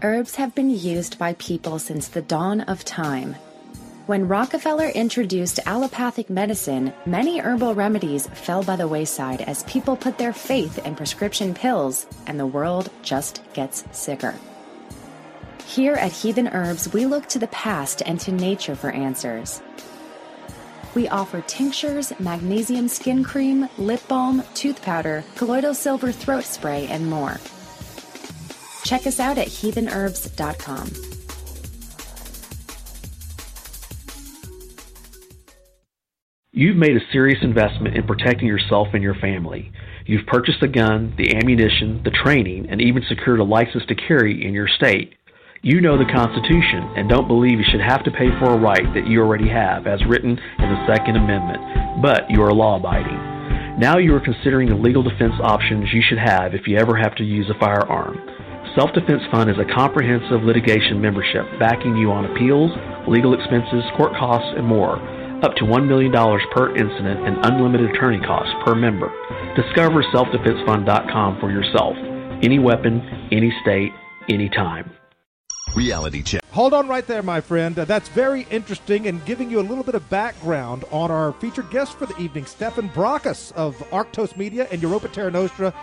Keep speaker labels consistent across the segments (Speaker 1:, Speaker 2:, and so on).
Speaker 1: Herbs have been used by people since the dawn of time. When Rockefeller introduced allopathic medicine, many herbal remedies fell by the wayside as people put their faith in prescription pills, and the world just gets sicker. Here at Heathen Herbs, we look to the past and to nature for answers. We offer tinctures, magnesium skin cream, lip balm, tooth powder, colloidal silver throat spray, and more. Check us out at heathenherbs.com.
Speaker 2: You've made a serious investment in protecting yourself and your family. You've purchased the gun, the ammunition, the training, and even secured a license to carry in your state. You know the Constitution and don't believe you should have to pay for a right that you already have, as written in the Second Amendment, but you are law abiding. Now you are considering the legal defense options you should have if you ever have to use a firearm. Self Defense Fund is a comprehensive litigation membership backing you on appeals, legal expenses, court costs, and more up to $1 million per incident and unlimited attorney costs per member. Discover selfdefensefund.com for yourself. Any weapon, any state, anytime.
Speaker 3: Reality check.
Speaker 4: Hold on right there, my friend. Uh, that's very interesting and giving you a little bit of background on our featured guest for the evening, Stefan Brockus of Arktos Media and Europa Terra Nostra.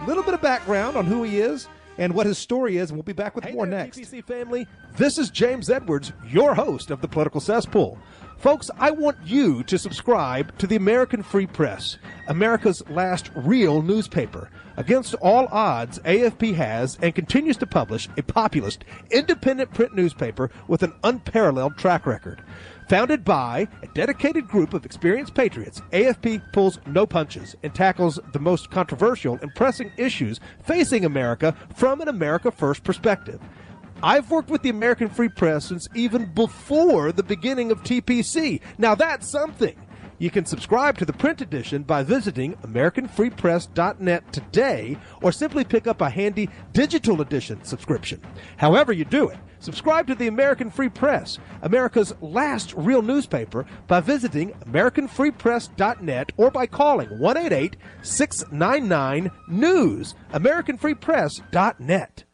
Speaker 4: A little bit of background on who he is and what his story is, and we'll be back with
Speaker 5: hey
Speaker 4: more
Speaker 5: there,
Speaker 4: next.
Speaker 5: TPC family, this is James Edwards, your host of the Political Cesspool. Folks, I want you to subscribe to the American Free Press, America's last real newspaper. Against all odds, AFP has and continues to publish a populist, independent print newspaper with an unparalleled track record. Founded by a dedicated group of experienced patriots, AFP pulls no punches and tackles the most controversial and pressing issues facing America from an America First perspective. I've worked with the American Free Press since even before the beginning of TPC. Now that's something. You can subscribe to the print edition by visiting AmericanFreePress.net today or simply pick up a handy digital edition subscription. However you do it, subscribe to the American Free Press, America's last real newspaper, by visiting AmericanFreePress.net or by calling 188 699 News. AmericanFreePress.net.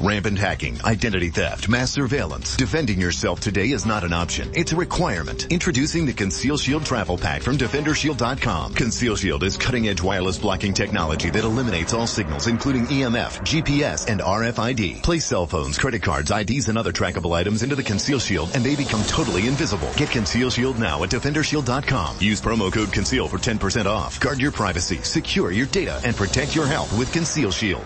Speaker 3: Rampant hacking, identity theft, mass surveillance. Defending yourself today is not an option. It's a requirement. Introducing the Conceal Shield Travel Pack from DefenderShield.com. Conceal Shield is cutting edge wireless blocking technology that eliminates all signals, including EMF, GPS, and RFID. Place cell phones, credit cards, IDs, and other trackable items into the Conceal Shield and they become totally invisible. Get Conceal Shield now at DefenderShield.com. Use promo code CONCEAL for 10% off. Guard your privacy, secure your data, and protect your health with Conceal Shield.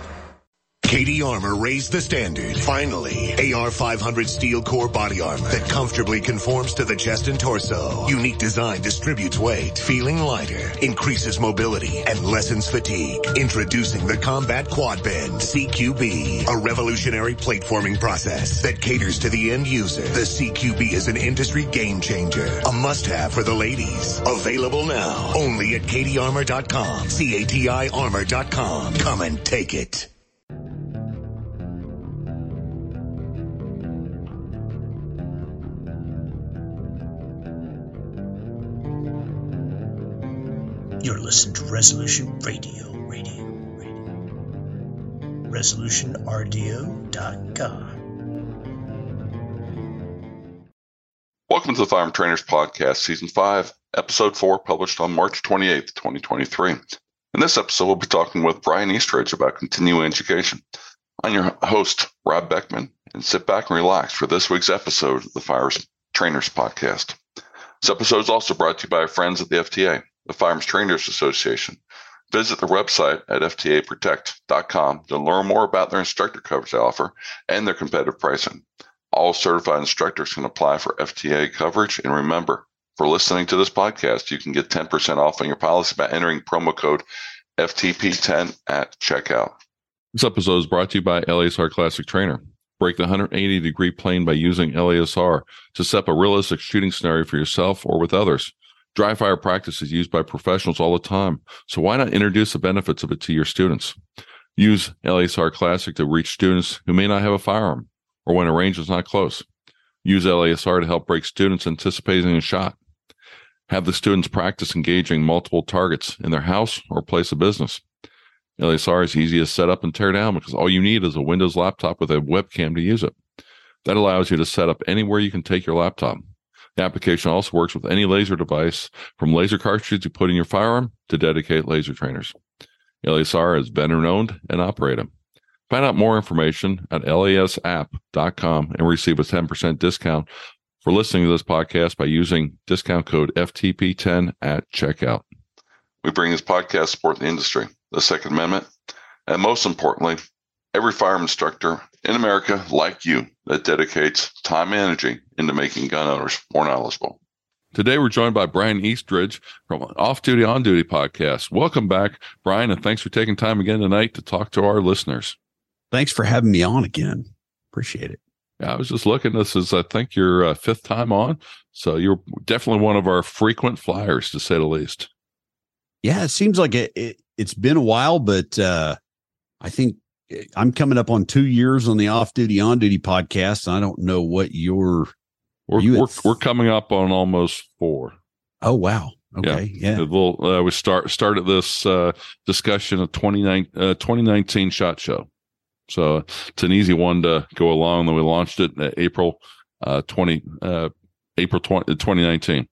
Speaker 6: CATI Armor raised the standard. Finally, AR500 steel core body armor that comfortably conforms to the chest and torso. Unique design distributes weight, feeling lighter, increases mobility, and lessens fatigue. Introducing the Combat Quad Bend CQB, a revolutionary plate forming process that caters to the end user. The CQB is an industry game changer, a must-have for the ladies. Available now, only at catiarmor.com. C-A-T-I armor.com. Come and take it.
Speaker 7: You're to Resolution Radio, Radio, Radio. ResolutionRDO.com.
Speaker 8: Welcome to the Firearm Trainers Podcast, Season 5, Episode 4, published on March 28th, 2023. In this episode, we'll be talking with Bryan Eastridge about continuing education. I'm your host, Rob Beckman, and sit back and relax for this week's episode of the Firearms Trainers Podcast. This episode is also brought to you by our friends at the FTA the Firearms Trainers Association. Visit their website at ftaprotect.com to learn more about their instructor coverage they offer and their competitive pricing. All certified instructors can apply for FTA coverage. And remember, for listening to this podcast, you can get 10% off on your policy by entering promo code FTP10 at checkout.
Speaker 9: This episode is brought to you by LASR Classic Trainer. Break the 180 degree plane by using LASR to set up a realistic shooting scenario for yourself or with others. Dry fire practice is used by professionals all the time, so why not introduce the benefits of it to your students? Use LASR Classic to reach students who may not have a firearm or when a range is not close. Use LASR to help break students anticipating a shot. Have the students practice engaging multiple targets in their house or place of business. LASR is easy to set up and tear down because all you need is a Windows laptop with a webcam to use it. That allows you to set up anywhere you can take your laptop. The application also works with any laser device, from laser cartridges you put in your firearm to dedicated laser trainers. LASR is vendor owned and operated. Find out more information at lasrapp.com and receive a 10% discount for listening to this podcast by using discount code FTP10 at checkout.
Speaker 8: We bring this podcast support the industry, the Second Amendment, and most importantly, every firearm instructor in America like you that dedicates time and energy into making gun owners more knowledgeable.
Speaker 9: Today, we're joined by Bryan Eastridge from Off Duty On Duty podcast. Welcome back, Bryan, and thanks for taking time again tonight to talk to our listeners.
Speaker 10: Thanks for having me on again. Appreciate it.
Speaker 9: Yeah, I was just looking. This is, I think, your uh, fifth time on. So you're definitely one of our frequent flyers, to say the least.
Speaker 10: Yeah, it seems like it, it has been a while, but uh, I think I'm coming up on two years on the off duty on duty podcast. I don't know what your
Speaker 9: we're you we're, we're coming up on almost four.
Speaker 10: Oh wow. Okay. Yeah. yeah.
Speaker 9: We'll, uh, we start started this uh, discussion of 29, uh, 2019 shot show. So it's an easy one to go along. Then we launched it in April uh, 20 uh, April 20, 2019.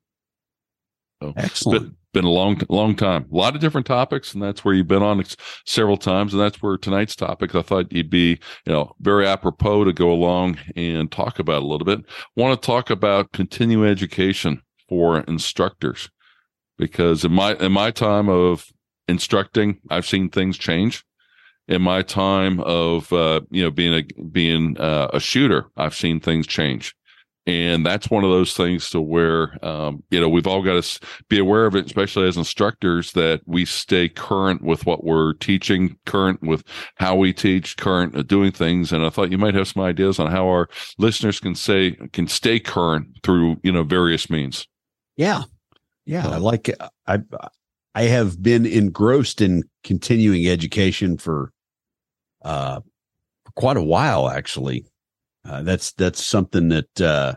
Speaker 10: So Excellent
Speaker 9: been a long, long time. A lot of different topics, and that's where you've been on several times. And that's where tonight's topic, I thought you'd be, you know, very apropos to go along and talk about a little bit. Want to talk about continuing education for instructors because in my in my time of instructing, I've seen things change. In my time of uh, you know being a being uh, a shooter, I've seen things change and that's one of those things to where um, you know we've all got to be aware of it especially as instructors that we stay current with what we're teaching current with how we teach current uh, doing things. And i thought you might have some ideas on how our listeners can say can stay current through you know various means.
Speaker 10: Yeah. Yeah i like i i have been engrossed in continuing education for uh for quite a while actually. Uh, that's that's something that uh,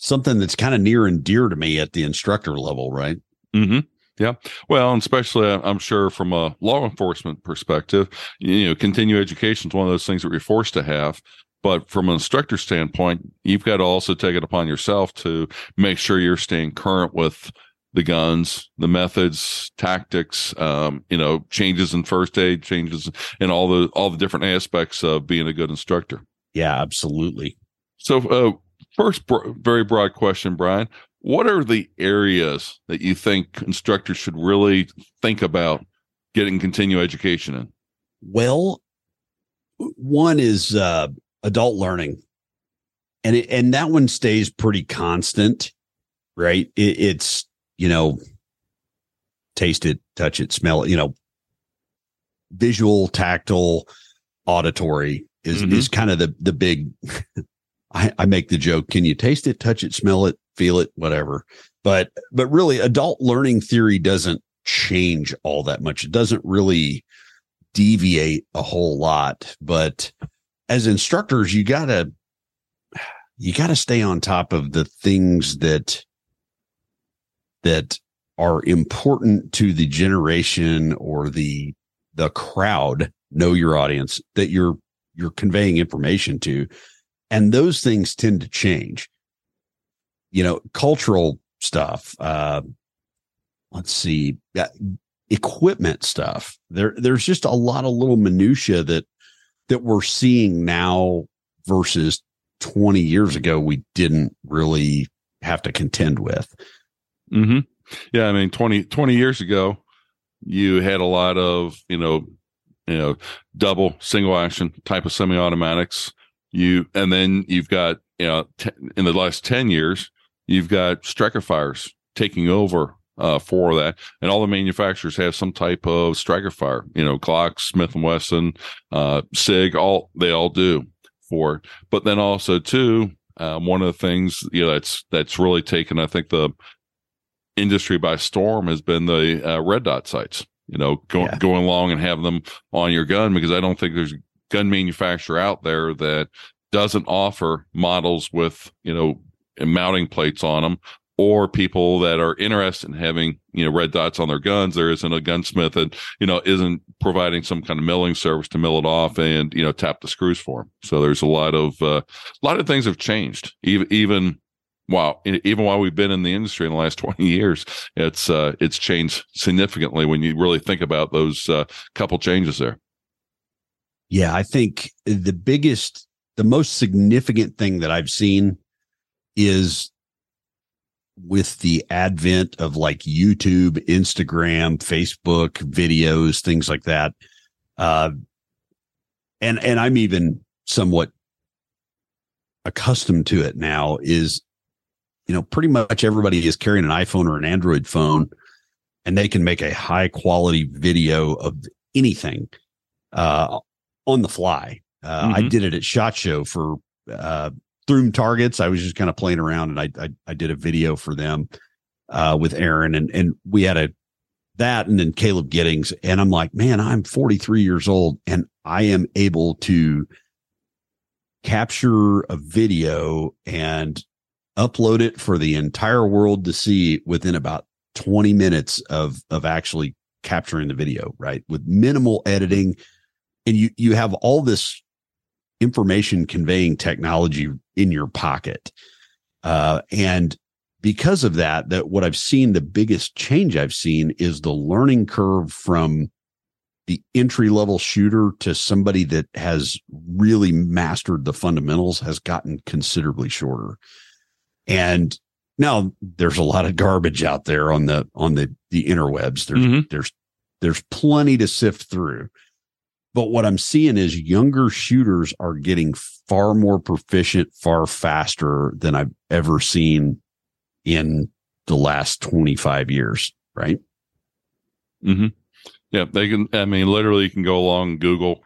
Speaker 10: something that's kind of near and dear to me at the instructor level, right?
Speaker 9: Mm-hmm. Yeah. Well, and especially uh, I'm sure from a law enforcement perspective, you know, continue education is one of those things that we're forced to have. But from an instructor standpoint, you've got to also take it upon yourself to make sure you're staying current with the guns, the methods, tactics, um, you know, changes in first aid, changes in all the all the different aspects of being a good instructor.
Speaker 10: Yeah, absolutely.
Speaker 9: So, uh, first, br- very broad question, Bryan. What are the areas that you think instructors should really think about getting continuing education in?
Speaker 10: Well, one is uh, adult learning, and it, and that one stays pretty constant, right? It, it's you know, taste it, touch it, smell it, you know, visual, tactile, auditory is mm-hmm. is kind of the the big I, I make the joke, can you taste it, touch it, smell it, feel it, whatever. But but really adult learning theory doesn't change all that much. It doesn't really deviate a whole lot. But as instructors, you gotta you gotta stay on top of the things that that are important to the generation or the the crowd know your audience that you're you're conveying information to and those things tend to change you know cultural stuff uh let's see uh, equipment stuff there there's just a lot of little minutia that that we're seeing now versus 20 years ago we didn't really have to contend with
Speaker 9: mm-hmm. yeah i mean 20 20 years ago you had a lot of you know you know, double single action type of semi-automatics. You and then you've got you know t- in the last ten years you've got striker fires taking over uh, for that, and all the manufacturers have some type of striker fire. You know, Glock, Smith and Wesson, uh, Sig, all they all do for it. But then also too, um, one of the things you know that's that's really taken I think the industry by storm has been the uh, red dot sights you know, go, yeah. going along and have them on your gun because I don't think there's gun manufacturer out there that doesn't offer models with, you know, mounting plates on them or people that are interested in having you know red dots on their guns. There isn't a gunsmith and you know isn't providing some kind of milling service to mill it off and you know tap the screws for them so there's a lot of uh, a lot of things have changed. Even even while even while we've been in the industry in the last 20 years it's uh it's changed significantly when you really think about those uh, couple changes there
Speaker 10: yeah i think the biggest the most significant thing that i've seen is with the advent of like YouTube, Instagram, Facebook videos, things like that. Uh, and, and I'm even somewhat accustomed to it now is, you know, pretty much everybody is carrying an iPhone or an Android phone and they can make a high quality video of anything, uh, on the fly. Uh, mm-hmm. I did it at SHOT Show for, uh, through targets. I was just kind of playing around and I, I, I did a video for them, uh, with Aaron and, and we had a, that and then Caleb Giddings. And I'm like, man, I'm 43 years old and I am able to capture a video and upload it for the entire world to see within about 20 minutes of, of actually capturing the video, right? With minimal editing. And you, you have all this information conveying technology in your pocket. Uh, and because of that, that what I've seen, the biggest change I've seen is the learning curve from the entry level shooter to somebody that has really mastered the fundamentals has gotten considerably shorter. And now there's a lot of garbage out there on the on the the interwebs. There's mm-hmm. there's there's plenty to sift through. But what I'm seeing is younger shooters are getting far more proficient, far faster than I've ever seen in the last 25 years. Right.
Speaker 9: Hmm. Yeah. They can, I mean, literally you can go along Google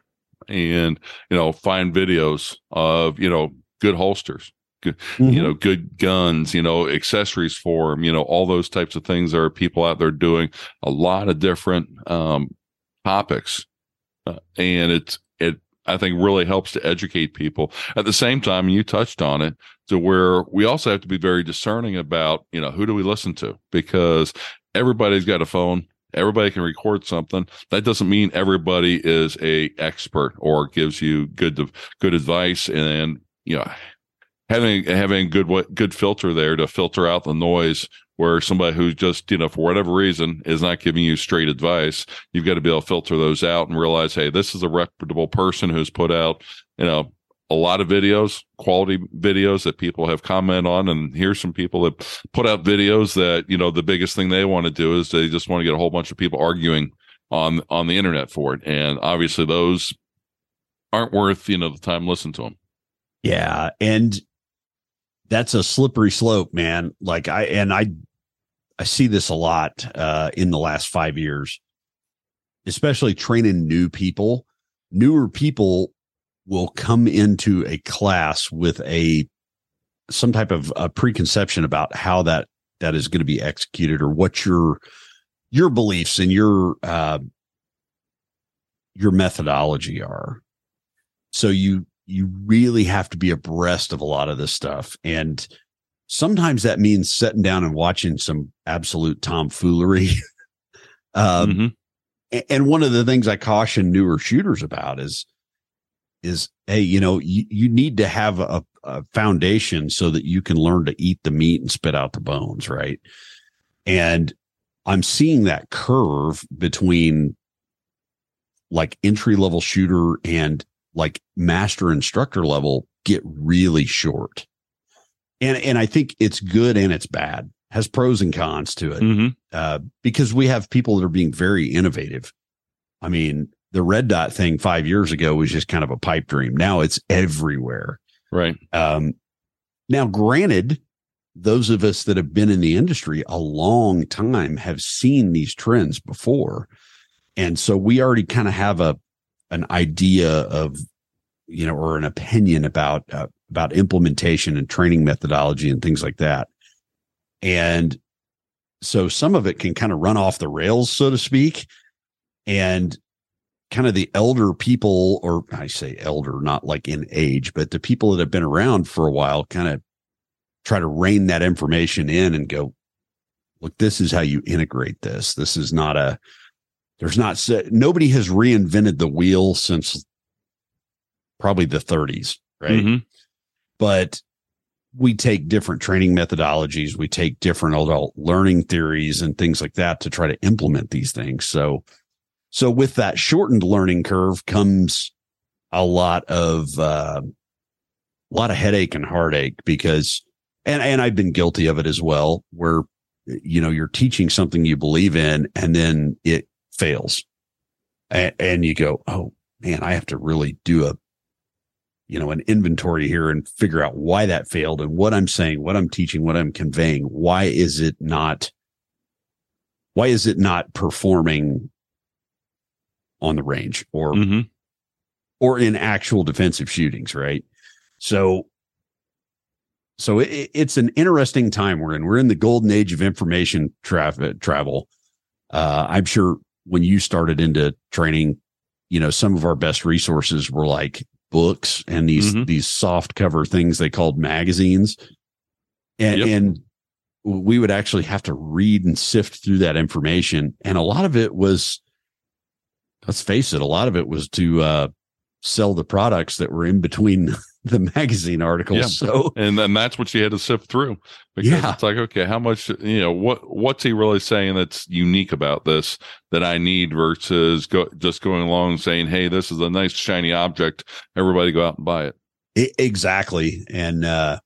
Speaker 9: and, you know, find videos of, you know, good holsters, good, mm-hmm. you know, good guns, you know, accessories for them, you know, all those types of things. There are people out there doing a lot of different, um, topics uh, and it's it I think really helps to educate people. At the same time, you touched on it to where we also have to be very discerning about you know who do we listen to because everybody's got a phone. Everybody can record something. That doesn't mean everybody is a expert or gives you good good advice. And you know, having having good what good filter there to filter out the noise where somebody who just, you know, for whatever reason is not giving you straight advice, you've got to be able to filter those out and realize, hey, this is a reputable person who's put out, you know, a lot of videos, quality videos that people have comment on. And here's some people that put out videos that, you know, the biggest thing they want to do is they just want to get a whole bunch of people arguing on, on the internet for it. And obviously those aren't worth, you know, the time listen to them.
Speaker 10: Yeah. And that's a slippery slope, man. Like I and I I see this a lot uh in the last 5 years. Especially training new people. Newer people will come into a class with a some type of a preconception about how that that is going to be executed or what your your beliefs and your uh your methodology are. So you you really have to be abreast of a lot of this stuff. And sometimes that means sitting down and watching some absolute tomfoolery. um, mm-hmm. And one of the things I caution newer shooters about is, is hey, you know, you, you need to have a, a foundation so that you can learn to eat the meat and spit out the bones, right? And I'm seeing that curve between like entry level shooter and like master instructor level get really short. And and I think it's good and it's bad. Has pros and cons to it. Mm-hmm. Uh, because we have people that are being very innovative. I mean, the red dot thing 5 years ago was just kind of a pipe dream. Now it's everywhere.
Speaker 9: Right.
Speaker 10: Um now granted those of us that have been in the industry a long time have seen these trends before. And so we already kind of have a an idea of you know or an opinion about uh, about implementation and training methodology and things like that and so some of it can kind of run off the rails so to speak and kind of the elder people or i say elder not like in age but the people that have been around for a while kind of try to rein that information in and go, look, this is how you integrate this. This is not a, there's not, nobody has reinvented the wheel since probably the 30s, right? Mm-hmm. But we take different training methodologies, we take different adult learning theories and things like that to try to implement these things. So, so with that shortened learning curve comes a lot of, uh, a lot of headache and heartache because, and, and I've been guilty of it as well, where, you know, you're teaching something you believe in and then it fails and, and you go, Oh man, I have to really do a you know, an inventory here and figure out why that failed and what I'm saying, what I'm teaching, what I'm conveying. Why is it not, why is it not performing on the range or, mm-hmm. or in actual defensive shootings? Right. So, so it, it's an interesting time we're in. We're in the golden age of information traffic travel. Uh, I'm sure when you started into training, you know, some of our best resources were like books and these mm-hmm. these soft cover things they called magazines and yep. and we would actually have to read and sift through that information and a lot of it was let's face it a lot of it was to uh, sell the products that were in between the magazine articles. Yeah. So
Speaker 9: and then that's what she had to sift through because yeah. it's like, okay, how much you know what what's he really saying that's unique about this that I need versus go, just going along and saying, hey, this is a nice shiny object. Everybody go out and buy it.
Speaker 10: it exactly, and uh,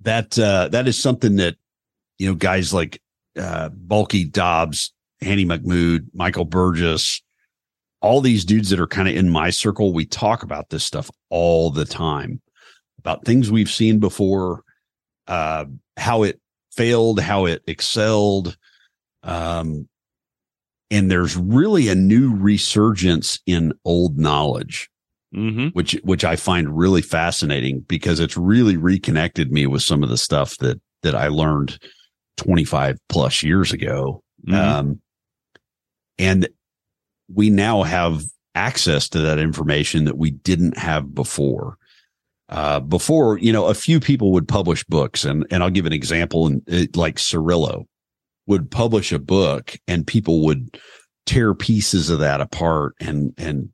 Speaker 10: that uh, that is something that you know guys like uh, Bulky Dobbs, Andy McMood, Michael Burgess, all these dudes that are kind of in my circle, we talk about this stuff all the time about things we've seen before, uh, how it failed, how it excelled. Um, and there's really a new resurgence in old knowledge, mm-hmm. which, which I find really fascinating because it's really reconnected me with some of the stuff that, that I learned 25 plus years ago. Mm-hmm. Um, and we now have access to that information that we didn't have before. Uh, before, you know, a few people would publish books, and and I'll give an example. And like Cirillo would publish a book, and people would tear pieces of that apart and and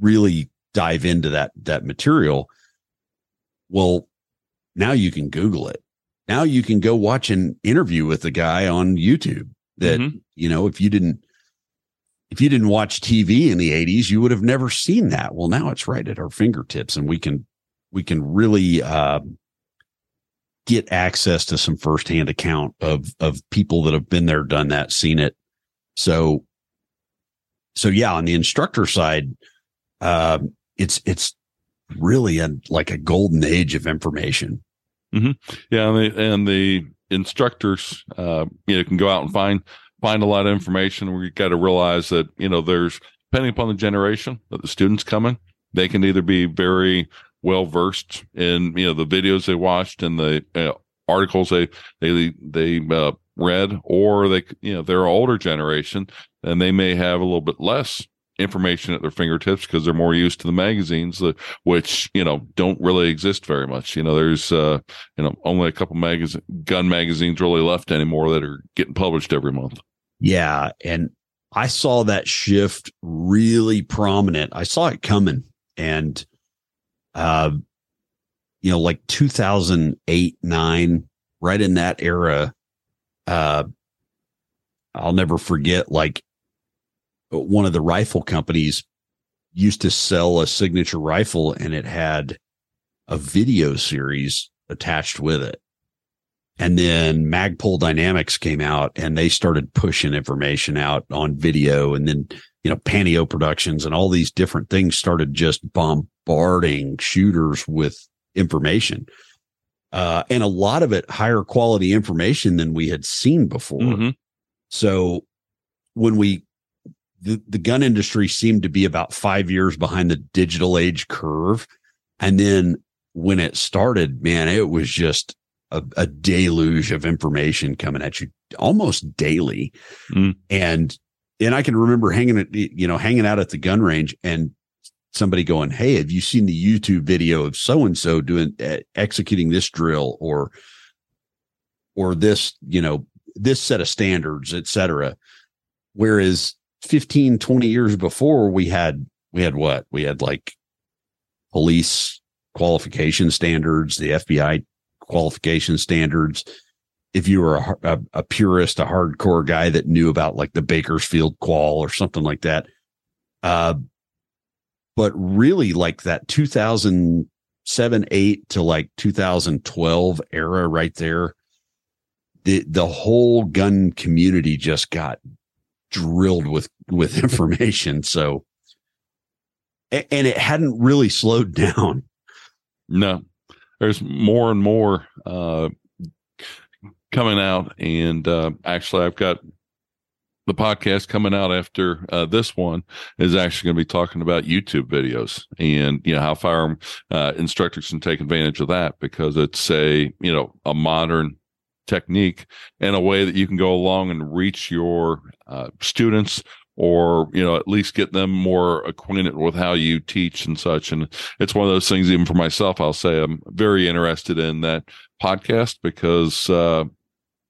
Speaker 10: really dive into that that material. Well, now you can Google it. Now you can go watch an interview with the guy on YouTube. That mm-hmm. you know, if you didn't if you didn't watch TV in the 80s, you would have never seen that. Well, now it's right at our fingertips and we can we can really uh, get access to some firsthand account of of people that have been there, done that, seen it. So so yeah, on the instructor side, uh, it's it's really a like a golden age of information.
Speaker 9: Mm-hmm. Yeah, and the, and the instructors, uh, you know, can go out and find find a lot of information. We got to realize that, you know, there's, depending upon the generation that the students coming, they can either be very well versed in, you know, the videos they watched and the uh, articles they, they, they, uh, read, or they, you know, they're an older generation and they may have a little bit less information at their fingertips because they're more used to the magazines, uh, which you know don't really exist very much. You know, there's uh, you know only a couple magazine gun magazines really left anymore that are getting published every month.
Speaker 10: Yeah, and I saw that shift really prominent. I saw it coming, and uh, you know, like 2008, nine, right in that era. Uh, I'll never forget, like one of the rifle companies used to sell a signature rifle and it had a video series attached with it. And then Magpul Dynamics came out and they started pushing information out on video. And then, you know, Panteao Productions and all these different things started just bombarding shooters with information. Uh, and a lot of it higher quality information than we had seen before. Mm-hmm. So when we the, the gun industry seemed to be about five years behind the digital age curve. And then when it started, man, it was just a, a deluge of information coming at you almost daily. Mm. And, and I can remember hanging at, you know, hanging out at the gun range and somebody going, Hey, have you seen the YouTube video of so and so doing, uh, executing this drill or, or this, you know, this set of standards, et cetera. Whereas 15, 20 years before we had, we had what? We had like police qualification standards, the FBI qualification standards. If you were a, a, a, purist, a hardcore guy that knew about like the Bakersfield qual or something like that. Uh, but really like that 2007, eight to like 2012 era right there, the, the whole gun community just got drilled with, with information. So, and it hadn't really slowed down.
Speaker 9: No, there's more and more uh, coming out, and uh, actually, I've got the podcast coming out after uh, this one is actually going to be talking about YouTube videos and you know how firearm uh, instructors can take advantage of that because it's a you know a modern technique and a way that you can go along and reach your uh, students or you know at least get them more acquainted with how you teach and such and it's one of those things even for myself i'll say i'm very interested in that podcast because uh,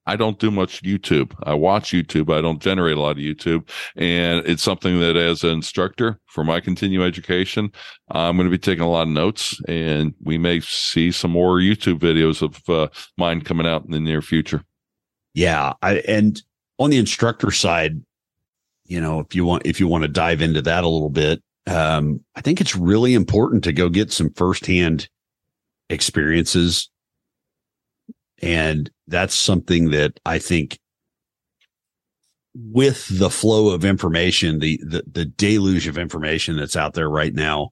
Speaker 9: I don't do much YouTube. I watch YouTube. I don't generate a lot of YouTube. And it's something that as an instructor for my continuing education, I'm going to be taking a lot of notes and we may see some more YouTube videos of uh, mine coming out in the near future.
Speaker 10: Yeah. I, and on the instructor side, you know, if you want, if you want to dive into that a little bit, um, I think it's really important to go get some firsthand experiences. And that's something that I think with the flow of information, the, the, the deluge of information that's out there right now,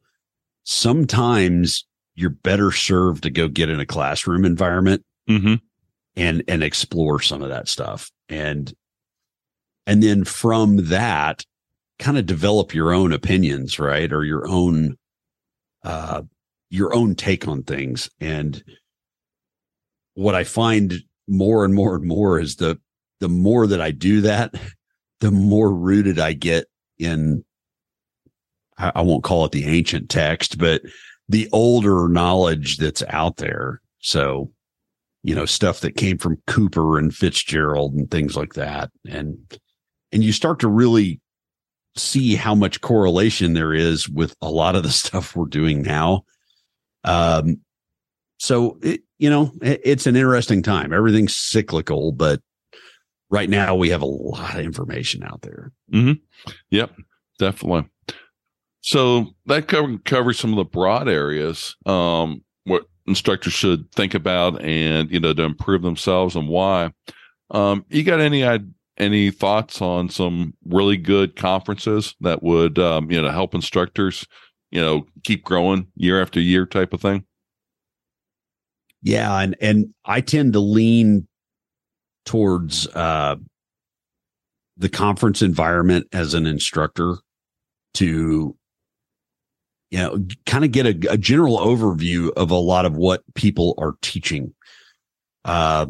Speaker 10: sometimes you're better served to go get in a classroom environment
Speaker 9: mm-hmm.
Speaker 10: and, and explore some of that stuff. And and then from that kind of develop your own opinions right? Or your own uh your own take on things. And what i find more and more and more is the the more that i do that the more rooted i get in I, I won't call it the ancient text but the older knowledge that's out there. So you know stuff that came from cooper and fitzgerald and things like that. And and you start to really see how much correlation there is with a lot of the stuff we're doing now. Um, so it, you know, it, it's an interesting time. Everything's cyclical, but right now we have a lot of information out there.
Speaker 9: Mm-hmm. Yep, definitely. So that cover, covers some of the broad areas. Um, what instructors should think about and you know to improve themselves and why. Um, you got any any thoughts on some really good conferences that would um, you know help instructors you know keep growing year after year type of thing?
Speaker 10: Yeah and and i tend to lean towards uh the conference environment as an instructor to you know kind of get a, a general overview of a lot of what people are teaching. Uh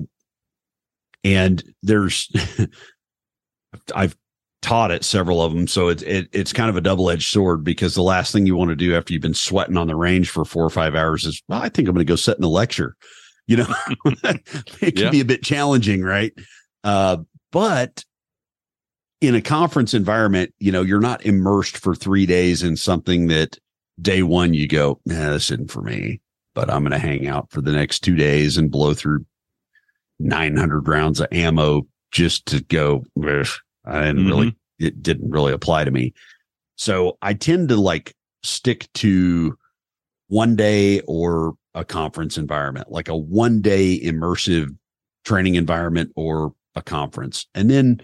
Speaker 10: and there's I've taught at several of them, so it's it, it's kind of a double edged sword because the last thing you want to do after you've been sweating on the range for four or five hours is, well, I think I'm going to go sit in a lecture. You know, it can yeah. be a bit challenging, right? Uh, but in a conference environment, you know, you're not immersed for three days in something that day one you go, nah, this isn't for me, but I'm going to hang out for the next two days and blow through 900 rounds of ammo just to go, I didn't mm-hmm. really, it didn't really apply to me. So I tend to like stick to one day or a conference environment, like a one day immersive training environment or a conference. And then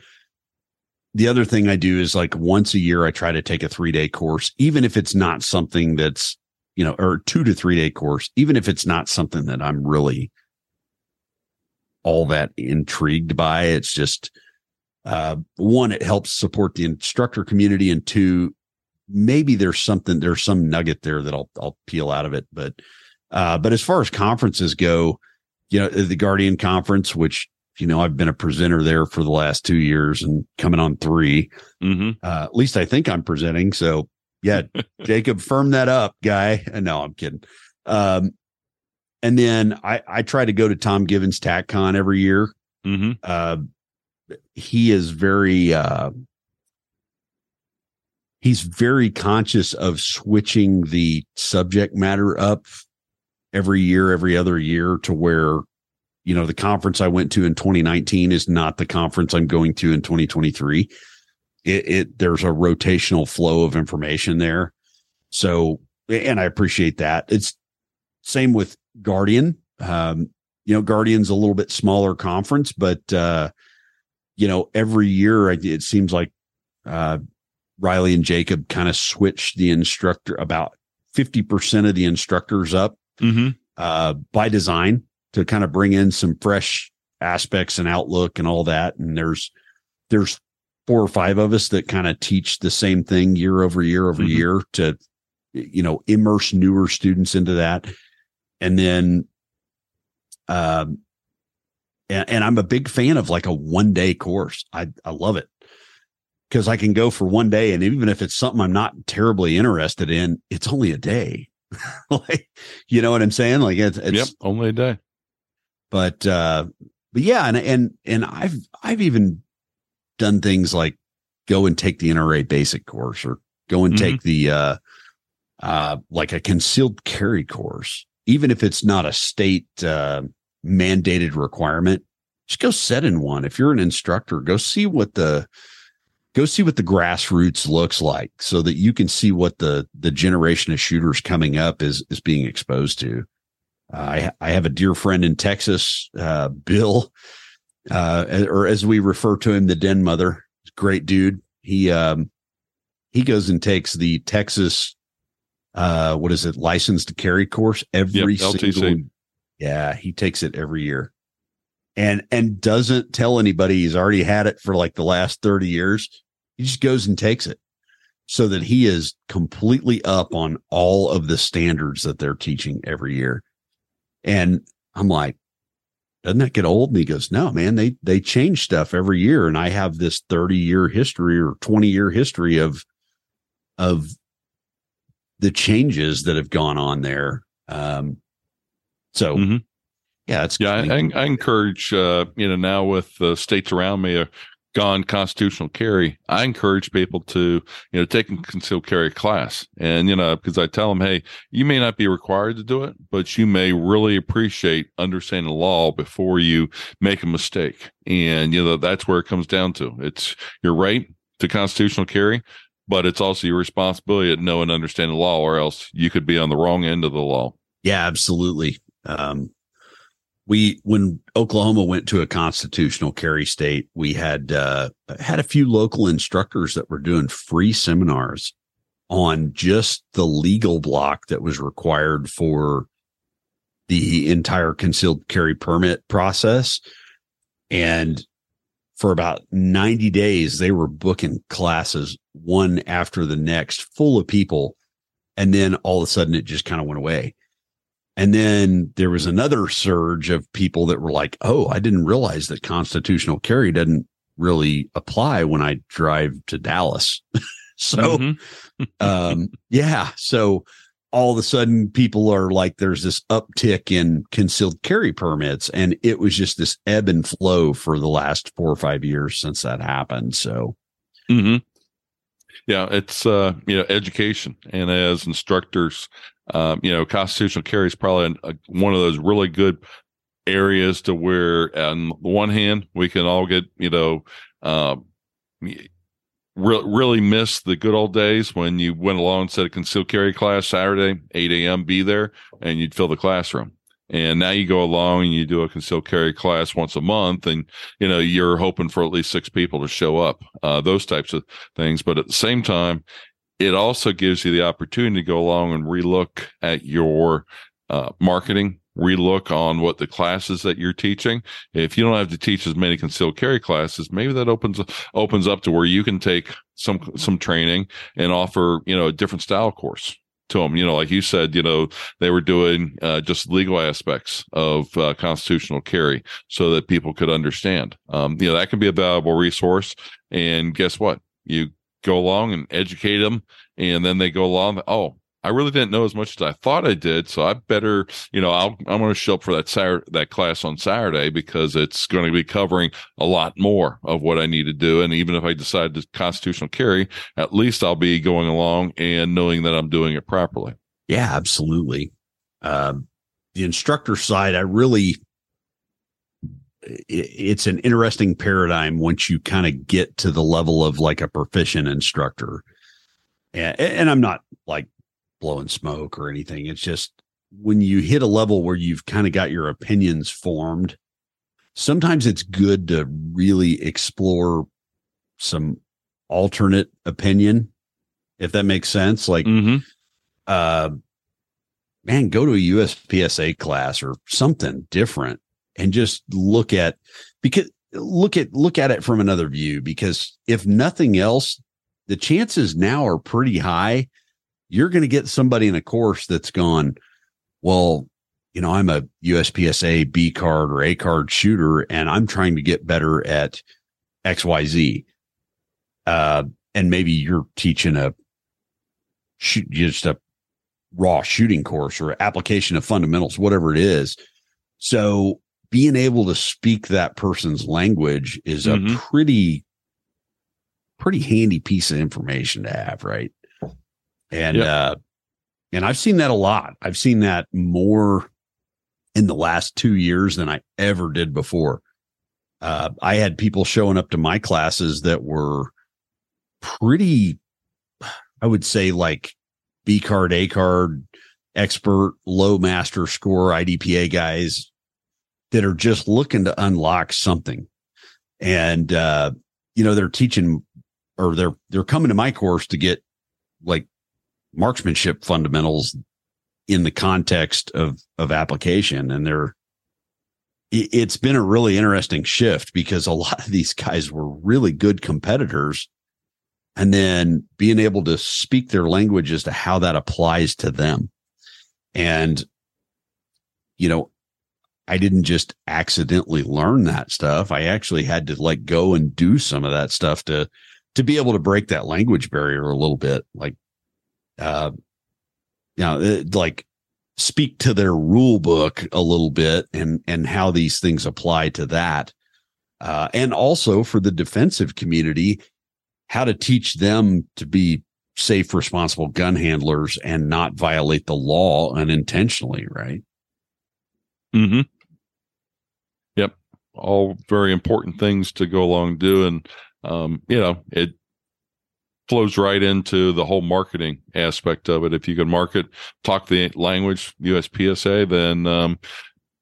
Speaker 10: the other thing I do is like once a year, I try to take a three day course, even if it's not something that's, you know, or two to three day course, even if it's not something that I'm really all that intrigued by. It's just, uh, one, it helps support the instructor community, and two, maybe there's something, there's some nugget there that I'll I'll peel out of it. But uh, but as far as conferences go, you know, the Guardian Conference, which you know I've been a presenter there for the last two years and coming on 3
Speaker 9: mm-hmm.
Speaker 10: uh, at least I think I'm presenting. So yeah, Jacob, firm that up, guy. No, I'm kidding. Um, and then I I try to go to Tom Givens TacCon every year.
Speaker 9: Mm-hmm.
Speaker 10: Uh, he is very uh, he's very conscious of switching the subject matter up every year, every other year to where you know the conference I went to in 2019 is not the conference I'm going to in 2023. It, it there's a rotational flow of information there, so and I appreciate that. It's same with Guardian. Um, you know, Guardian's a little bit smaller conference, but uh, you know, every year it seems like uh, Riley and Jacob kind of switch the instructor about 50% of the instructors up
Speaker 9: mm-hmm.
Speaker 10: uh, by design to kind of bring in some fresh aspects and outlook and all that. And there's, there's four or five of us that kind of teach the same thing year over year over mm-hmm. year to, you know, immerse newer students into that. And then, um, and, and I'm a big fan of like a one day course. I, I love it because I can go for one day. And even if it's something I'm not terribly interested in, it's only a day. like, you know what I'm saying? Like it's, it's
Speaker 9: yep, only a day.
Speaker 10: But, uh, but yeah, and, and, and I've, I've even done things like go and take the NRA basic course or go and mm-hmm. take the, uh, uh, like a concealed carry course, even if it's not a state, uh, mandated requirement, just go set in one. If you're an instructor, go see what the, go see what the grassroots looks like so that you can see what the the generation of shooters coming up is is being exposed to. Uh, I I have a dear friend in Texas, uh, Bill, uh, or as we refer to him, the Den Mother. Great dude. He um he goes and takes the Texas uh what is it? License to carry course every yep, single yeah he takes it every year. And and doesn't tell anybody he's already had it for like the last 30 years. He just goes and takes it so that he is completely up on all of the standards that they're teaching every year. And i'm like doesn't that get old? And he goes no man they they change stuff every year. And i have this 30 year history or 20 year history of of the changes that have gone on there um so
Speaker 9: mm-hmm
Speaker 10: yeah, it's
Speaker 9: yeah. I, I, encourage uh, you know now with the states around me are gone constitutional carry. I encourage people to you know take a concealed carry class, and you know because I tell them, hey, you may not be required to do it, but you may really appreciate understanding the law before you make a mistake, and you know that's where it comes down to. It's your right to constitutional carry, but it's also your responsibility to know and understand the law, or else you could be on the wrong end of the law.
Speaker 10: Yeah, absolutely. Um, we when Oklahoma went to a constitutional carry state, we had uh, had a few local instructors that were doing free seminars on just the legal block that was required for the entire concealed carry permit process. And for about 90 days, they were booking classes one after the next, full of people. And then all of a sudden it just kind of went away. And then there was another surge of people that were like, oh, I didn't realize that constitutional carry doesn't really apply when I drive to Dallas. so, mm-hmm. um, yeah. So all of a sudden people are like, there's this uptick in concealed carry permits. And it was just this ebb and flow for the last four or five years since that happened. So,
Speaker 9: mm-hmm. yeah, it's, uh, you know, education. And as instructors, um, you know, constitutional carry is probably a, one of those really good areas to where, on the one hand, we can all get, you know, uh, re- really miss the good old days when you went along and said a concealed carry class Saturday, 8 a.m., be there, and you'd fill the classroom. And now you go along and you do a concealed carry class once a month, and you know you're hoping for at least six people to show up. Uh, those types of things, but at the same time, it also gives you the opportunity to go along and relook at your uh, marketing, relook on what the classes that you're teaching. If you don't have to teach as many concealed carry classes, maybe that opens opens up to where you can take some some training and offer you know a different style course to them. You know, like you said, you know, they were doing uh, just legal aspects of uh, constitutional carry so that people could understand. Um, you know, that can be a valuable resource. And guess what? You go along and educate them, and then they go along. Oh, I really didn't know as much as I thought I did. So I better, you know, I'll, I'm going to show up for that Saturday, that class on Saturday because it's going to be covering a lot more of what I need to do. And even if I decide to constitutional carry, at least I'll be going along and knowing that I'm doing it properly.
Speaker 10: Yeah, absolutely. Um, the instructor side, I really, it's an interesting paradigm once you kind of get to the level of like a proficient instructor. And, and I'm not like blowing smoke or anything. It's just when you hit a level where you've kind of got your opinions formed, sometimes it's good to really explore some alternate opinion, if that makes sense. Like,
Speaker 9: mm-hmm.
Speaker 10: uh, man, go to a USPSA class or something different and just look at because look at look at it from another view because if nothing else the chances now are pretty high you're going to get somebody in a course that's gone well you know i'm a uspsa b card or a card shooter and i'm trying to get better at xyz uh and maybe you're teaching a shoot just a raw shooting course or application of fundamentals whatever it is. So being able to speak that person's language is a mm-hmm. pretty pretty handy piece of information to have right and yep. uh and i've seen that a lot i've seen that more in the last two years than i ever did before uh i had people showing up to my classes that were pretty i would say like b card a card expert low master score idpa guys that are just looking to unlock something. And, uh, you know, they're teaching or they're, they're coming to my course to get like marksmanship fundamentals in the context of, of application. And they're, it's been a really interesting shift because a lot of these guys were really good competitors and then being able to speak their language as to how that applies to them. And, you know, I didn't just accidentally learn that stuff. I actually had to like go and do some of that stuff to to be able to break that language barrier a little bit. Like, uh, you know, like speak to their rule book a little bit and and how these things apply to that. Uh, and also for the defensive community, how to teach them to be safe, responsible gun handlers and not violate the law unintentionally, right?
Speaker 9: Mm-hmm Yep. all very important things to go along do. And, um, you know, it flows right into the whole marketing aspect of it. If you can market, talk the language, USPSA, then, um,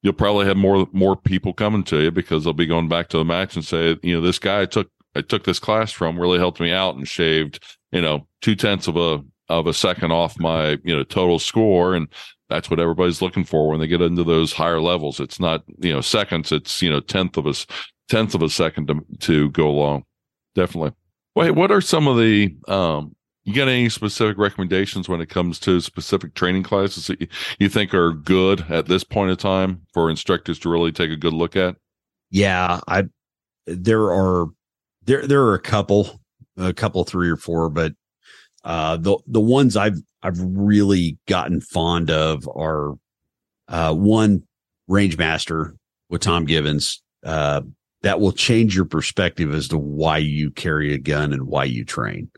Speaker 9: you'll probably have more, more people coming to you because they'll be going back to the match and say, you know, this guy I took, I took this class from really helped me out and shaved, you know, two tenths of a, of a second off my, you know, total score. And that's what everybody's looking for when they get into those higher levels. It's not, you know, seconds. It's, you know, tenth of a tenth of a second to, to go along. Definitely. Wait, what are some of the, um, you got any specific recommendations when it comes to specific training classes that you, think are good at this point in time for instructors to really take a good look at?
Speaker 10: Yeah, I, there are, there, there are a couple, a couple, three or four, but uh, the the ones I've I've really gotten fond of are uh, one Rangemaster with Tom Givens. Uh, that will change your perspective as to why you carry a gun and why you train.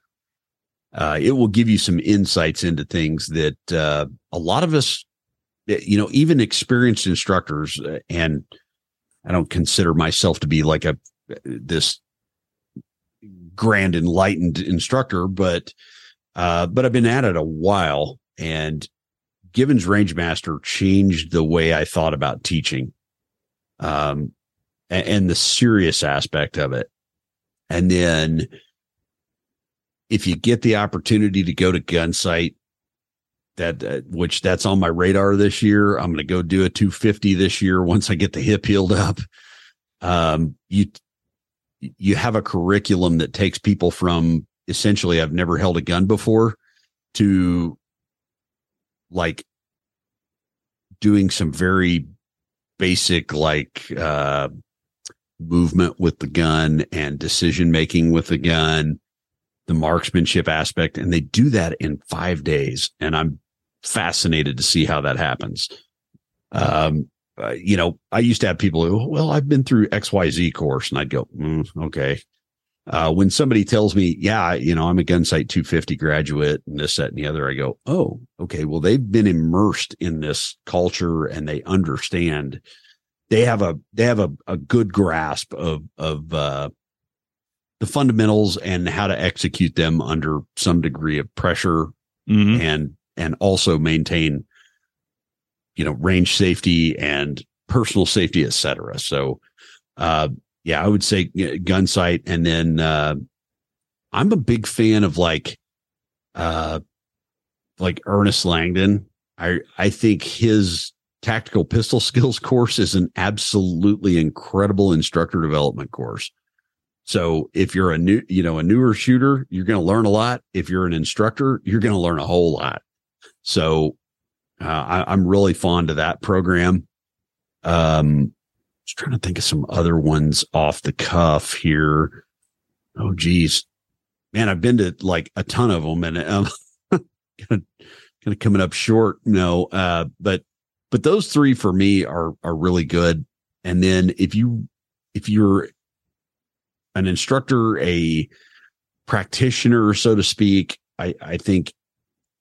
Speaker 10: Uh, it will give you some insights into things that uh, a lot of us, you know, even experienced instructors, uh, and I don't consider myself to be like a this grand enlightened instructor, but uh, but I've been at it a while and Givens Rangemaster changed the way I thought about teaching. Um, and, and the serious aspect of it. And then if you get the opportunity to go to Gunsite, that uh, which that's on my radar this year. I'm going to go do a 250 this year once I get the hip healed up. Um, you you have a curriculum that takes people from essentially I've never held a gun before to like doing some very basic like uh movement with the gun and decision making with the gun the marksmanship aspect and they do that in 5 days and I'm fascinated to see how that happens. Um, uh, you know, I used to have people who, well, I've been through XYZ course and I'd go, mm, okay. Uh, when somebody tells me, yeah, you know, I'm a Gunsite 250 graduate and this, that, and the other, I go, oh, okay. Well, they've been immersed in this culture and they understand they have a, they have a, a good grasp of, of, uh, the fundamentals and how to execute them under some degree of pressure
Speaker 9: Mhm.
Speaker 10: and, and also maintain, you know, range safety and personal safety, et cetera. So, uh, yeah, I would say Gunsite. And then, uh, I'm a big fan of like, uh, like Ernest Langdon. I, I think his tactical pistol skills course is an absolutely incredible instructor development course. So if you're a new, you know, a newer shooter, you're going to learn a lot. If you're an instructor, you're going to learn a whole lot. So, uh, I, I'm really fond of that program. Um, just trying to think of some other ones off the cuff here. Oh, geez, man, I've been to like a ton of them, and of kind of coming up short. No, uh, but but those three for me are are really good. And then if you if you're an instructor, a practitioner, so to speak, I I think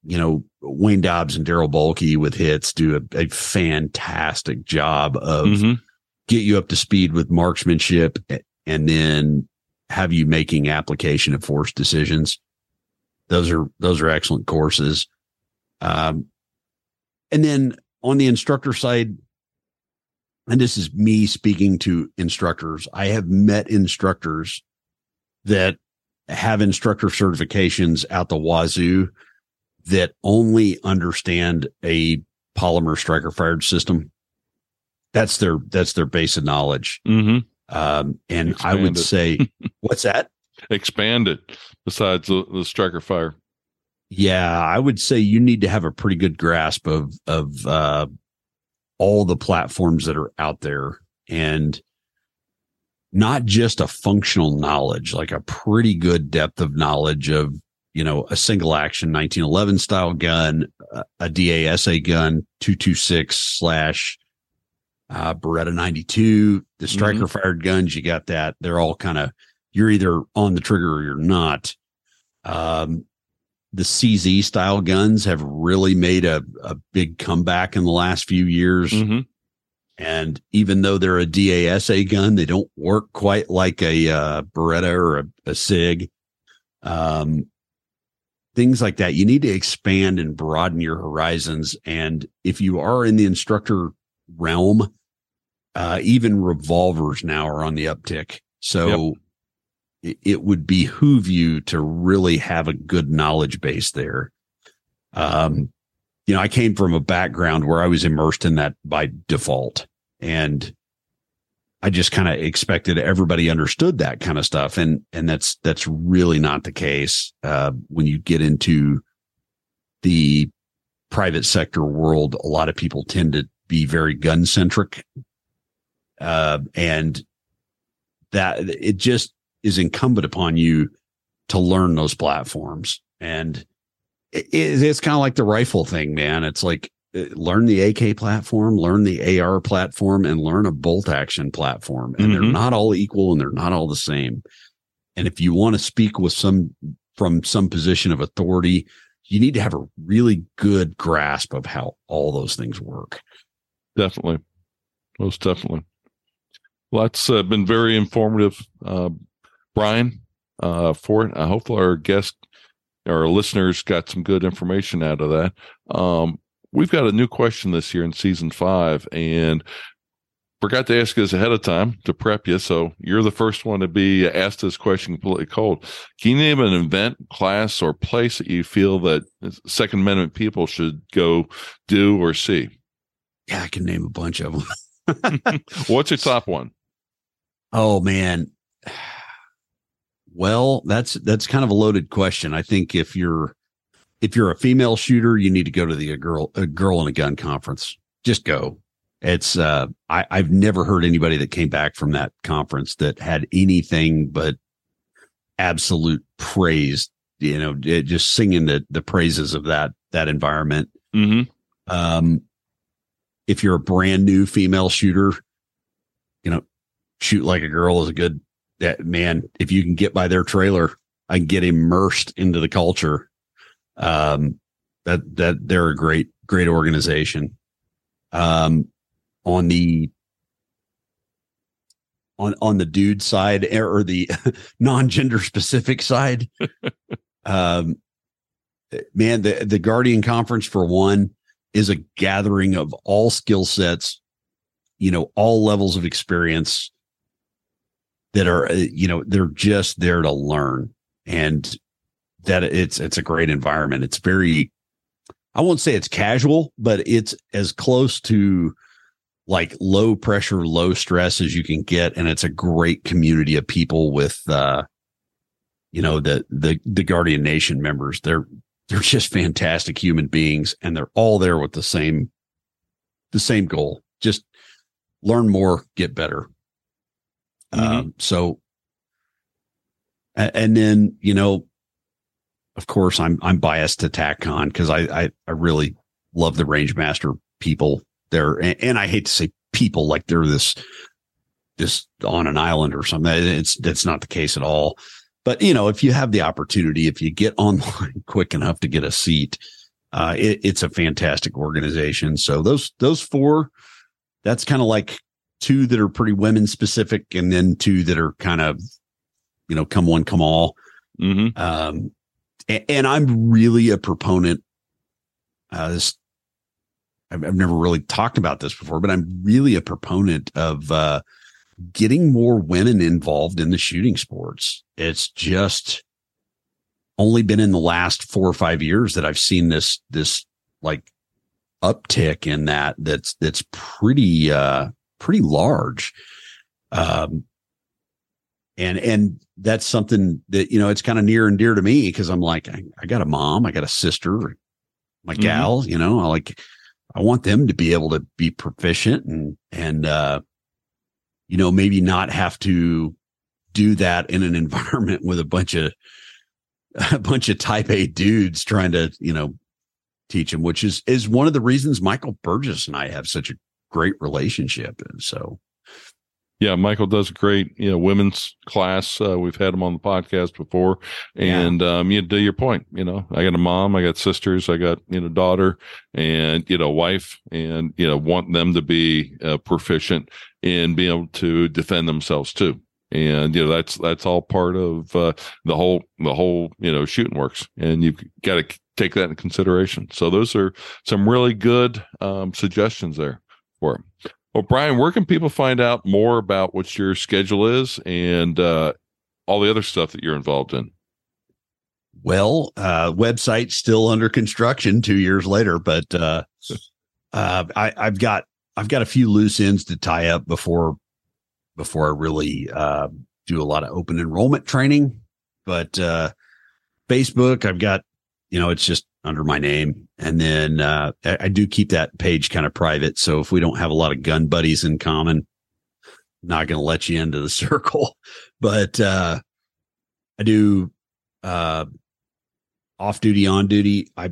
Speaker 10: you know Wayne Dobbs and Darryl Bolke with hits do a, a fantastic job of
Speaker 9: Mhm.
Speaker 10: get you up to speed with marksmanship and then have you making application of force decisions. Those are those are excellent courses. Um, and then on the instructor side, and this is me speaking to instructors, I have met instructors that have instructor certifications out the wazoo that only understand a polymer striker fired system. That's their that's their base of knowledge.
Speaker 9: Mhm.
Speaker 10: Um, and I would
Speaker 9: it.
Speaker 10: say, what's that?
Speaker 9: Expand it besides the, the striker fire.
Speaker 10: Yeah, I would say you need to have a pretty good grasp of of uh, all the platforms that are out there, and not just a functional knowledge, like a pretty good depth of knowledge of you know a single action 1911 style gun, a, DASA gun, two two six slash uh, Beretta 92, the striker fired guns. You got that. They're all kind of you're either on the trigger or you're not. Um, the CZ style guns have really made a, a big comeback in the last few years.
Speaker 9: Mhm.
Speaker 10: And even though they're a DASA gun, they don't work quite like a uh, Beretta or a, a SIG. Um, things like that. You need to expand and broaden your horizons. And if you are in the instructor realm, uh, even revolvers now are on the uptick. So it, it would behoove you to really have a good knowledge base there. Um, you know, I came from a background where I was immersed in that by default and I just kind of expected everybody understood that kind of stuff. And, and that's, that's really not the case. Uh, when you get into the private sector world, a lot of people tend to be very gun centric. Uh, and that it just is incumbent upon you to learn those platforms. And it, it's kind of like the rifle thing, man. It's like uh, learn the AK platform, learn the AR platform, and learn a bolt action platform. And they're
Speaker 9: Mhm.
Speaker 10: not all equal and they're not all the same. And if you want to speak with some from some position of authority, you need to have a really good grasp of how all those things work.
Speaker 9: Definitely. Most definitely. Well, that's uh, been very informative, uh, Bryan, uh, for it. I hope our guest, our listeners got some good information out of that. Um, we've got a new question this year in season five and forgot to ask this ahead of time to prep you. So you're the first one to be asked this question completely cold. Can you name an event, class, or place that you feel that Second Amendment people should go do or see?
Speaker 10: Yeah, I can name a bunch of them.
Speaker 9: What's your top one?
Speaker 10: Oh man. Well, that's that's kind of a loaded question. I think if you're if you're a female shooter, you need to go to the a girl a girl in a gun conference. Just go. It's uh I, I've never heard anybody that came back from that conference that had anything but absolute praise, you know, it- just singing the the praises of that that environment.
Speaker 9: Mm-hmm.
Speaker 10: Um, if you're a brand new female shooter, you know, shoot like a girl is a good that man. If you can get by their trailer, I get immersed into the culture. Um, that that they're a great great organization. Um, on the on on the dude side or the non-gender specific side um man the the guardian conference for one is a gathering of all skill sets you know all levels of experience that are uh, you know they're just there to learn. And that it's it's a great environment. It's very i won't say it's casual but it's as close to like low pressure low stress as you can get. And it's a great community of people with uh you know the the the guardian nation members. They're they're just fantastic human beings and they're all there with the same the same goal. Just learn more get better mm-hmm. um so and then you know of course i'm i'm biased to TacCon because I, I i really love the Rangemaster people there and, and i hate to say people like they're this this on an island or something it's that's not the case at all but you know, if you have the opportunity, if you get online quick enough to get a seat, uh, it, it's a fantastic organization. So those those four, that's kind of like two that are pretty women specific, and then two that are kind of, you know, come one, come all.
Speaker 9: Mm-hmm.
Speaker 10: Um, and, and, I'm really a proponent. Uh, this I've, I've never really talked about this before, but I'm really a proponent of uh, getting more women involved in the shooting sports. It's just only been in the last four or five years that I've seen this, this like uptick in that that's, that's pretty, uh, pretty large. Um, and, and that's something that, you know, it's kind of near and dear to me because I'm like, I, I, got a mom, I got a sister, my mm-hmm. gal, you know, I like, I want them to be able to be proficient and, and, uh, you know, maybe not have to do that in an environment with a bunch of a bunch of type A dudes trying to, you know, teach them, which is is one of the reasons Michael Burgess and I have such a great relationship. And so
Speaker 9: yeah, Michael does a great, you know, women's class. Uh, we've had him on the podcast before, and yeah. um, you to your point, you know, I got a mom, I got sisters, I got you know daughter, and you know wife, and you know want them to be uh, proficient in being able to defend themselves too. And you know that's that's all part of uh, the whole the whole you know shooting works, and you've got to take that in consideration. So those are some really good um, suggestions there for him. Well, Bryan, where can people find out more about what your schedule is and uh, all the other stuff that you're involved in?
Speaker 10: Well, uh, website still under construction two years later, but uh, uh, I, I've got I've got a few loose ends to tie up before before I really uh, do a lot of open enrollment training. But uh, Facebook, I've got you know it's just under my name. And then uh, I do keep that page kind of private. So if we don't have a lot of gun buddies in common, I'm not going to let you into the circle. But uh, I do uh, off duty, on duty. I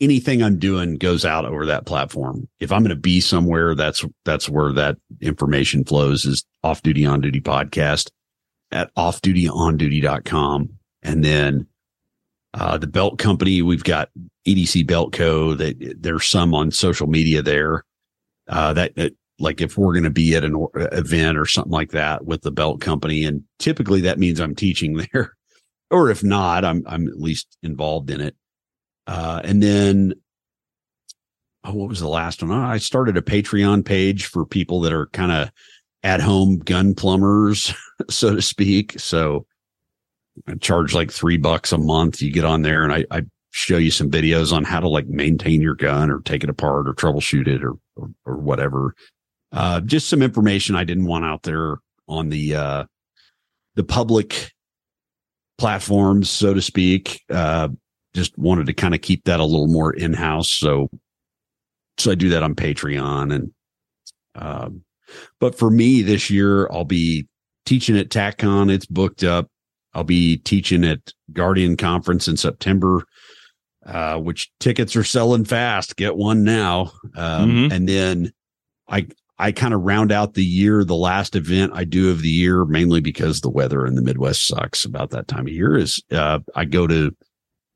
Speaker 10: anything I'm doing goes out over that platform. If I'm going to be somewhere, that's that's where that information flows. Is off duty, on duty podcast at offdutyonduty.com. And then uh, the belt company, we've got EDC Belt Co. That there's some on social media there. Uh, that, that like if we're going to be at an or, event or something like that with the belt company, and typically that means I'm teaching there, or if not, I'm I'm at least involved in it. Uh, and then, oh, what was the last one? I started a Patreon page for people that are kind of at home gun plumbers, so to speak. So I charge like three bucks a month. You get on there and I, I show you some videos on how to like maintain your gun or take it apart or troubleshoot it or, or, or whatever. Uh, just some information I didn't want out there on the, uh, the public platforms, so to speak. Uh, just wanted to kind of keep that a little more in house. So, so I do that on Patreon and, um, but for me this year, I'll be teaching at TacCon. It's booked up. I'll be teaching at Guardian Conference in September. uh, which tickets are selling fast. Get one now. Um,
Speaker 9: Mhm.
Speaker 10: And then I I kind of round out the year. The last event I do of the year, mainly because the weather in the Midwest sucks about that time of year, is uh, I go to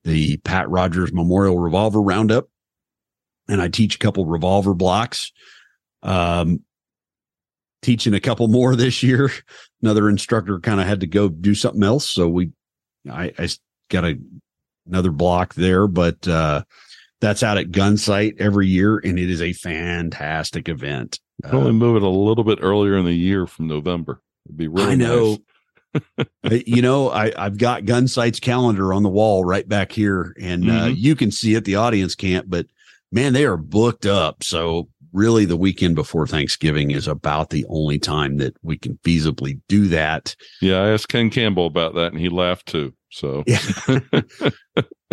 Speaker 10: the Pat Rogers Memorial Revolver Roundup, and I teach a couple revolver blocks. Um, teaching a couple more this year. Another instructor kind of had to go do something else, so we I, I got a another block there, but uh, that's out at Gunsite every year, and it is a fantastic event.
Speaker 9: Can only move it a little bit earlier in the year from November. It'd be really
Speaker 10: I know.
Speaker 9: nice.
Speaker 10: Uh, you know, I, I've got Gunsite's calendar on the wall right back here, and uh,
Speaker 9: Mhm.
Speaker 10: you can see it. The audience can't, but man, they are booked up. So really, the weekend before Thanksgiving is about the only time that we can feasibly do that.
Speaker 9: Yeah, I asked Ken Campbell about that, and he laughed too. So
Speaker 10: Yeah.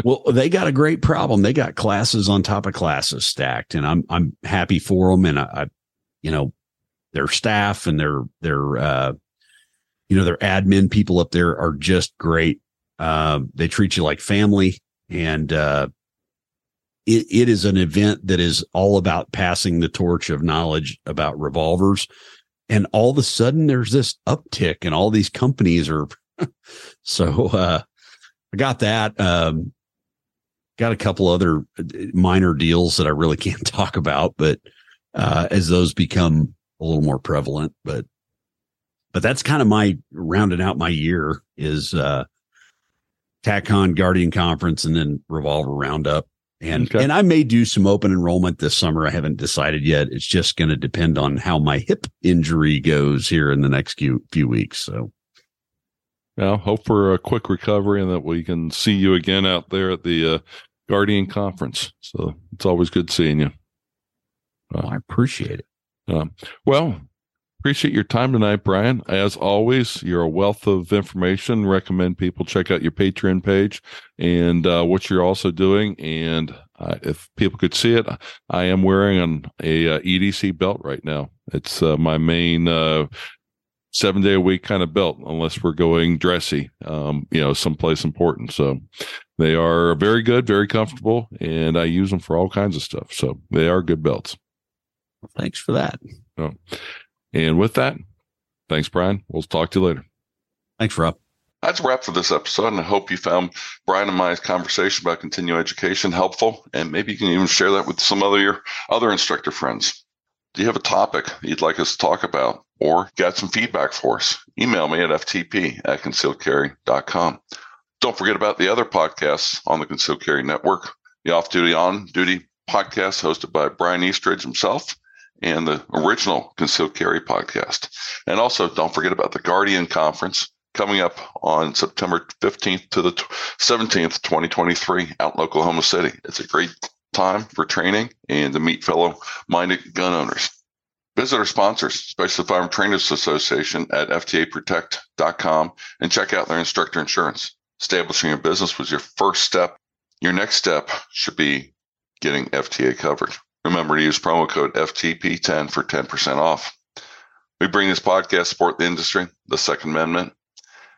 Speaker 10: well, they got a great problem. They got classes on top of classes stacked, and I'm I'm happy for them. And I, I you know, their staff and their their uh, you know, their admin people up there are just great. Uh, they treat you like family, and uh, it it is an event that is all about passing the torch of knowledge about revolvers. And all of a sudden, there's this uptick, and all these companies are so. uh I got that. Um, got a couple other uh, minor deals that I really can't talk about, but uh, as those become a little more prevalent, but but that's kind of my rounding out my year is uh, Guardian Conference and then Revolver Roundup. And
Speaker 9: Okay.
Speaker 10: and I may do some open enrollment this summer. I haven't decided yet. It's just going to depend on how my hip injury goes here in the next few few weeks. So
Speaker 9: Well, hope for a quick recovery and that we can see you again out there at the uh, Guardian Conference. So it's always good seeing you.
Speaker 10: I appreciate it.
Speaker 9: Um, well, appreciate your time tonight, Bryan. As always, you're a wealth of information. Recommend people check out your Patreon page and uh, what you're also doing. And uh, if people could see it, I am wearing an a uh, EDC belt right now. It's uh, my main uh, seven day a week kind of belt, unless we're going dressy, um, you know, someplace important. So they are very good, very comfortable, and I use them for all kinds of stuff. So they are good belts.
Speaker 10: Thanks for that.
Speaker 9: So, and with that, thanks, Bryan. We'll talk to you later.
Speaker 10: Thanks, Rob.
Speaker 8: That's a wrap for this episode, and I hope you found Bryan and my conversation about continuing education helpful, and maybe you can even share that with some other your other instructor friends. Do you have a topic you'd like us to talk about, or got some feedback for us? Email me at ftp at concealedcarry.com. Don't forget about the other podcasts on the Concealed Carry Network, the Off Duty On Duty podcast hosted by Bryan Eastridge himself, and the original Concealed Carry podcast. And also, don't forget about the Guardian Conference coming up on September 15th to the 17th, 2023, out in Oklahoma City. It's a great time for training and to meet fellow minded gun owners. Visit our sponsors, Specialty Firearm Trainers Association at FTAProtect.com and check out their instructor insurance. Establishing your business was your first step. Your next step should be getting FTA coverage. Remember to use promo code FTP10 for 10% off. We bring this podcast to support the industry, the Second Amendment,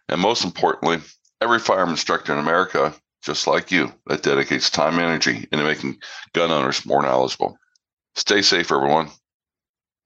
Speaker 8: and most importantly, every firearm instructor in America, just like you, that dedicates time and energy into making gun owners more knowledgeable. Stay safe, everyone.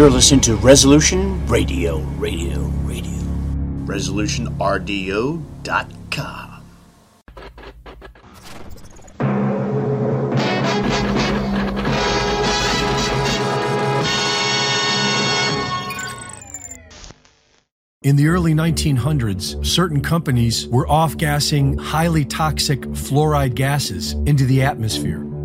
Speaker 7: You're listening to Resolution Radio, Radio, Radio. ResolutionRDO.com.
Speaker 11: In the early 1900s, certain companies were off gassing highly toxic fluoride gases into the atmosphere.